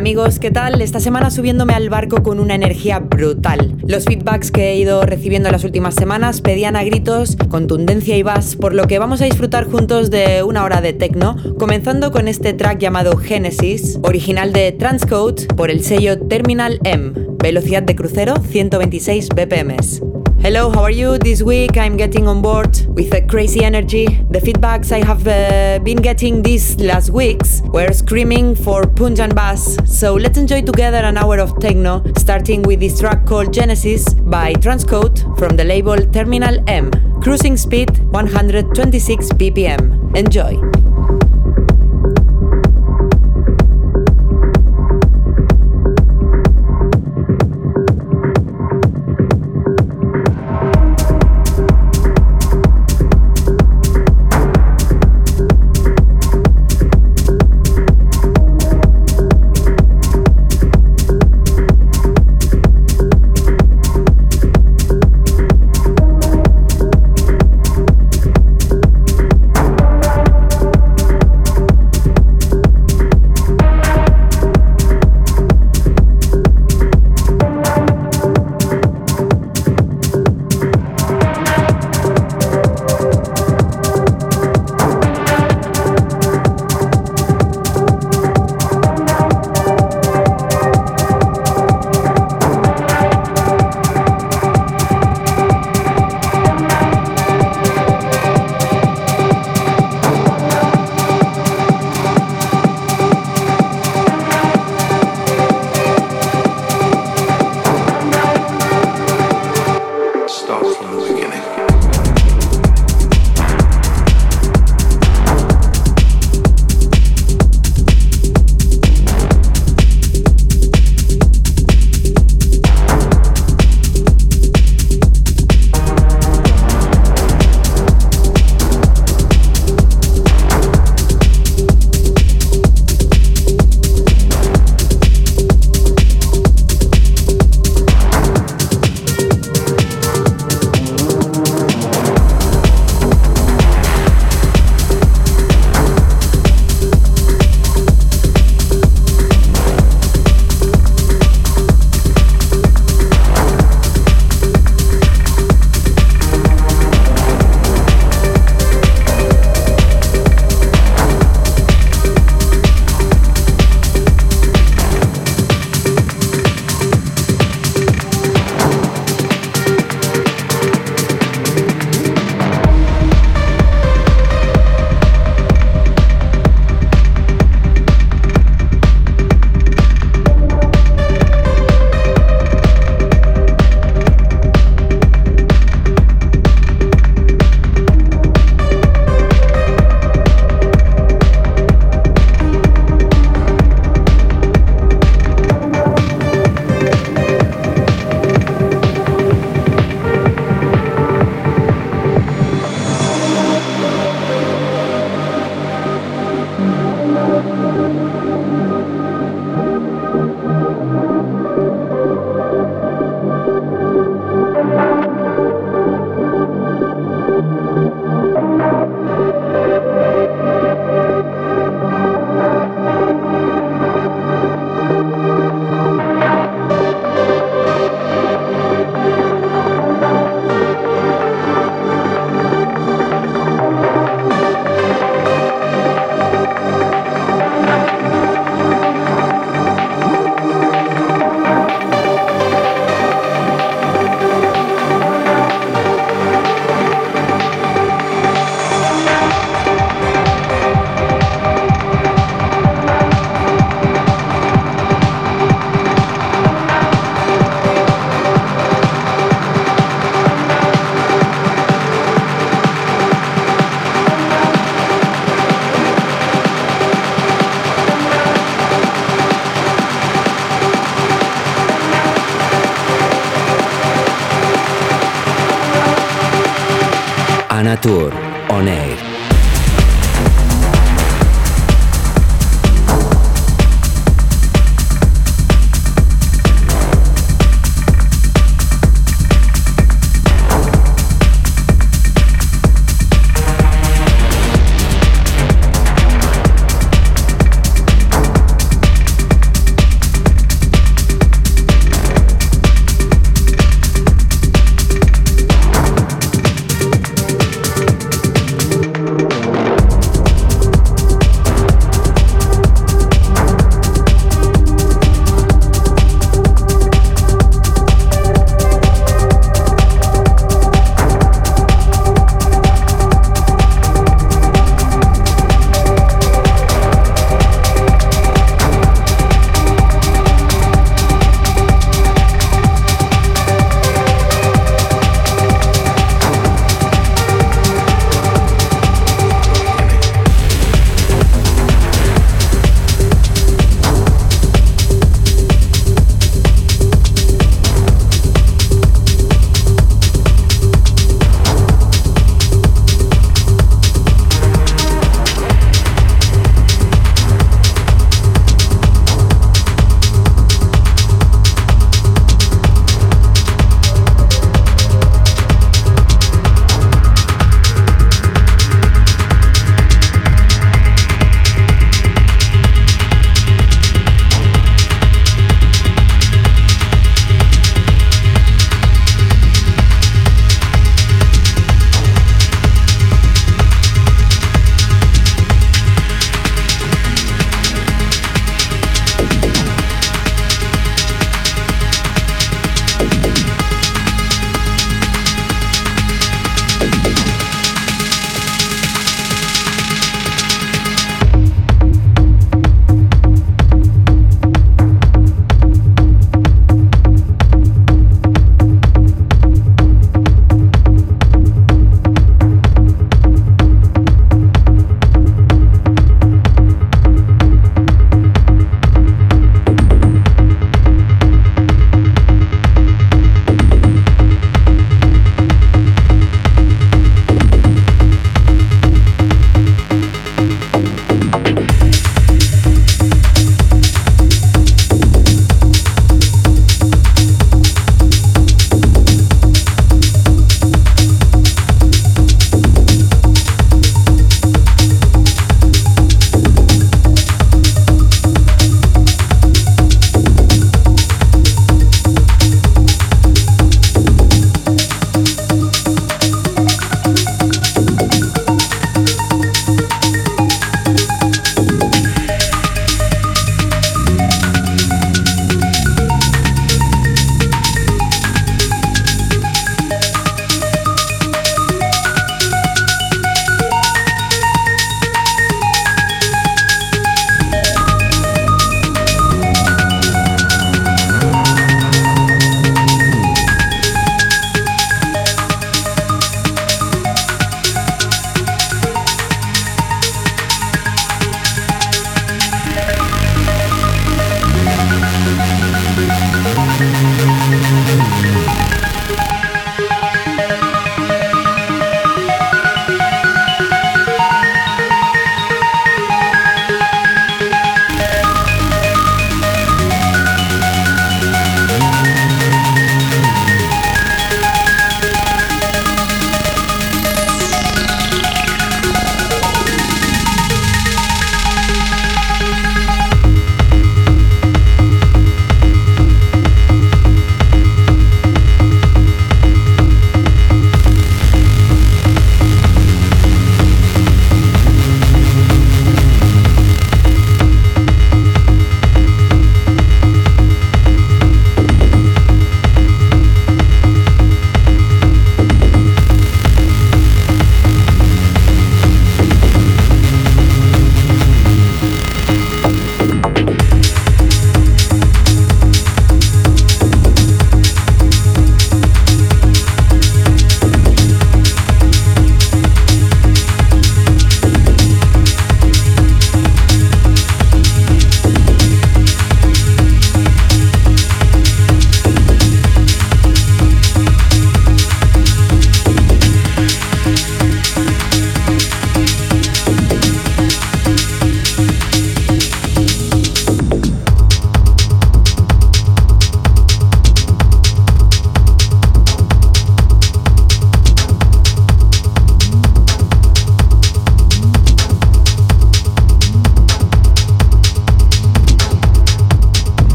Amigos, ¿qué tal? Esta semana subiéndome al barco con una energía brutal. Los feedbacks que he ido recibiendo en las últimas semanas pedían a gritos contundencia y bass, por lo que vamos a disfrutar juntos de una hora de techno, comenzando con este track llamado Genesis, original de Transcode por el sello Terminal M, velocidad de crucero 126 BPMs. Hello, how are you? This week I'm getting on board with a crazy energy. The feedbacks I have uh, been getting these last weeks were screaming for punch and bass. So let's enjoy together an hour of techno, starting with this track called Genesis by Transcode from the label Terminal M. Cruising speed 126 BPM. Enjoy.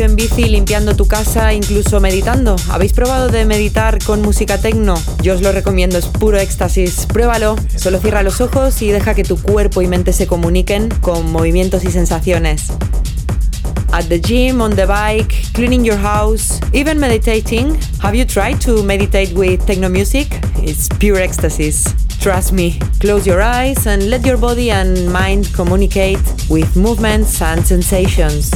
Gimnasio, en bici, limpiando tu casa, incluso meditando. ¿Habéis probado de meditar con música techno? Yo os lo recomiendo, es puro éxtasis. Pruébalo. Solo cierra los ojos y deja que tu cuerpo y mente se comuniquen con movimientos y sensaciones. At the gym, on the bike, cleaning your house, even meditating. Have you tried to meditate with techno music? It's pure ecstasies. Trust me. Close your eyes and let your body and mind communicate with movements and sensations.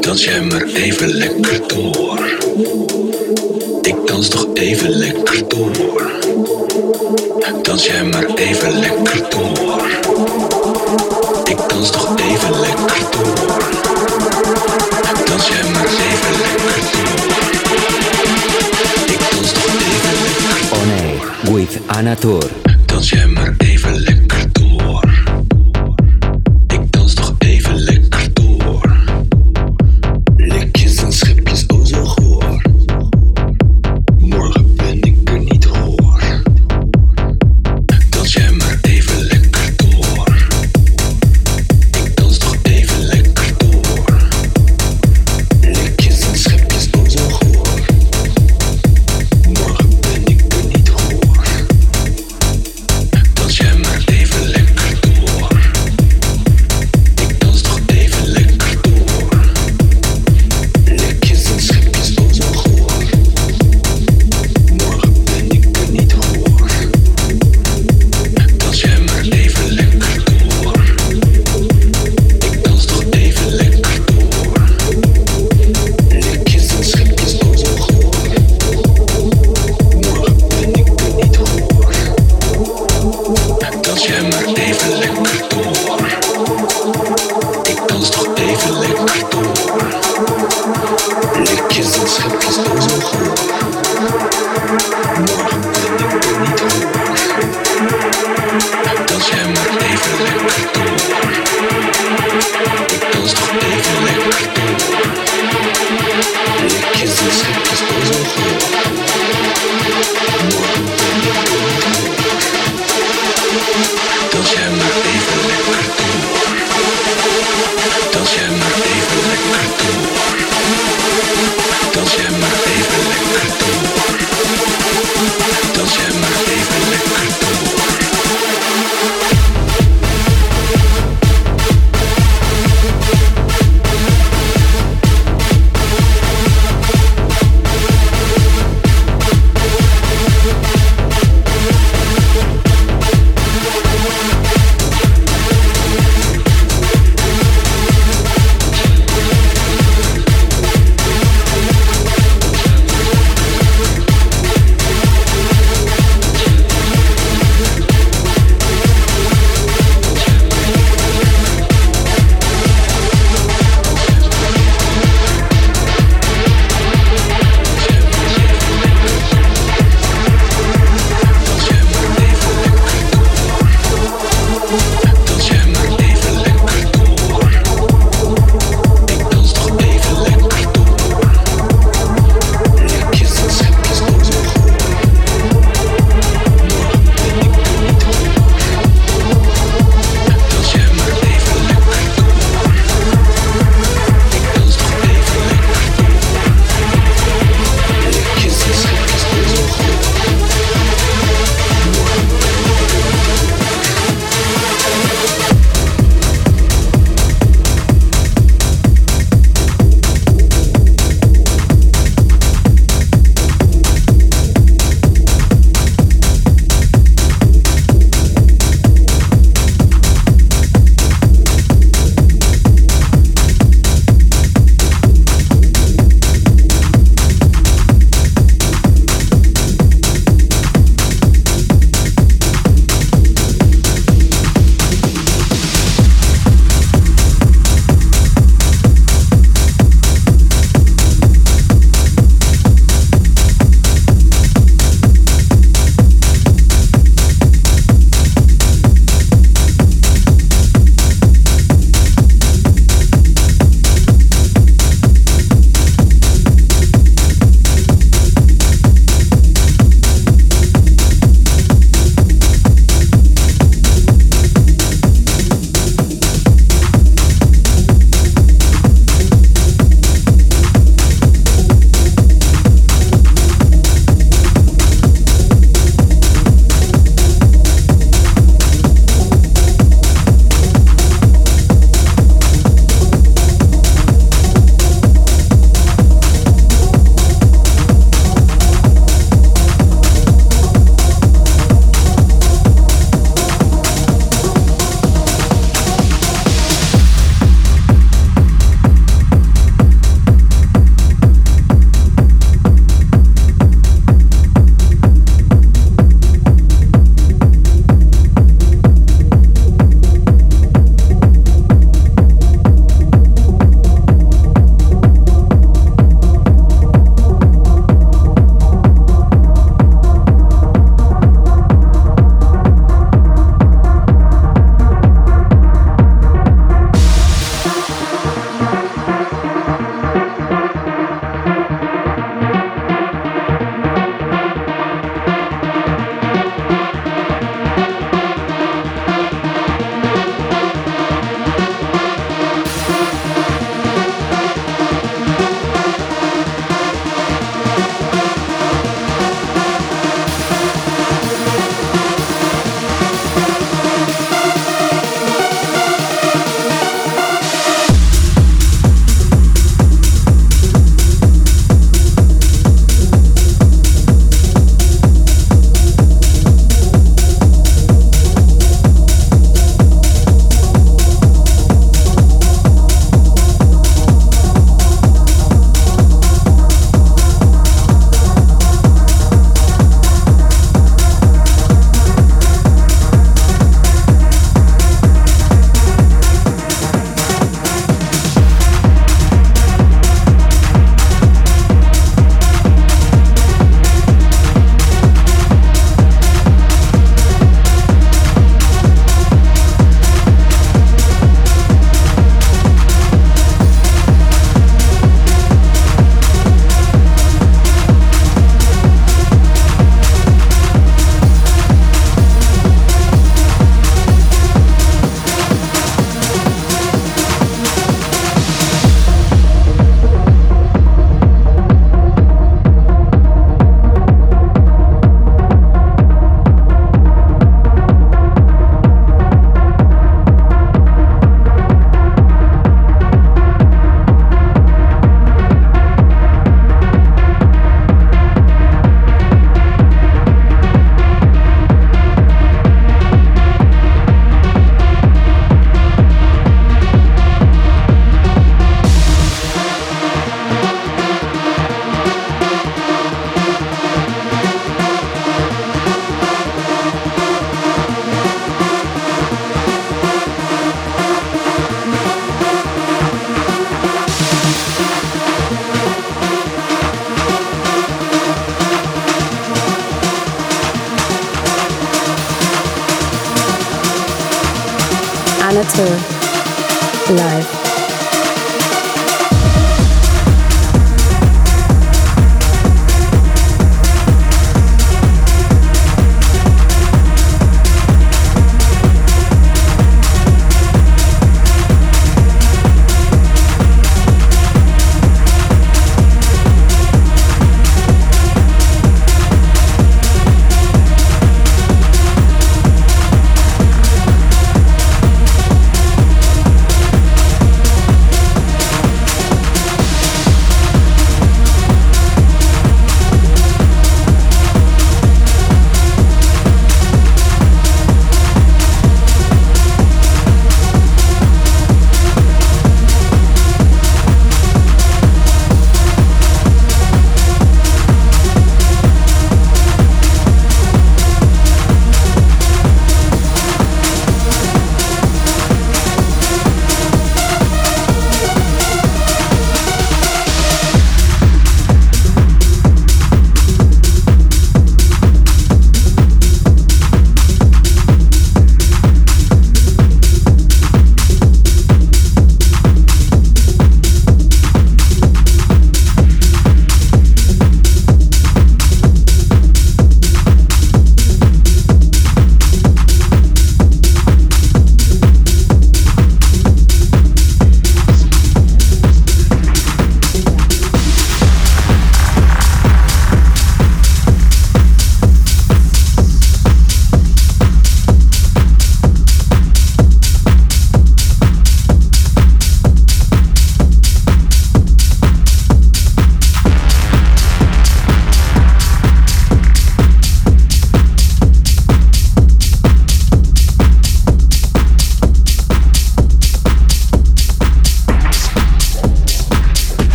Dans jij maar even lekker door. Ik dans toch even lekker door. Dans jij maar even lekker door. Ik dans toch even lekker door. Dans jij maar even lekker door. Ik dans toch even lekker On Air with Anatur. Dans jij maar even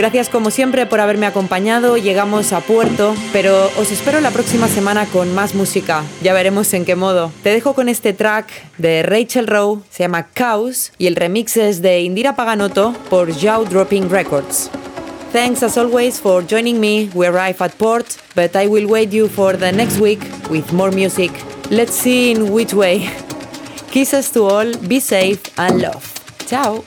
Gracias como siempre por haberme acompañado, llegamos a puerto, pero os espero la próxima semana con más música, ya veremos en qué modo. Te dejo con este track de Rachel Rowe, se llama Chaos y el remix es de Indira Paganotto por Jaw Dropping Records. Thanks as always for joining me. We arrive at port, but I will wait you for the next week with more music. Let's see in which way. Kisses to all, be safe and love. Ciao.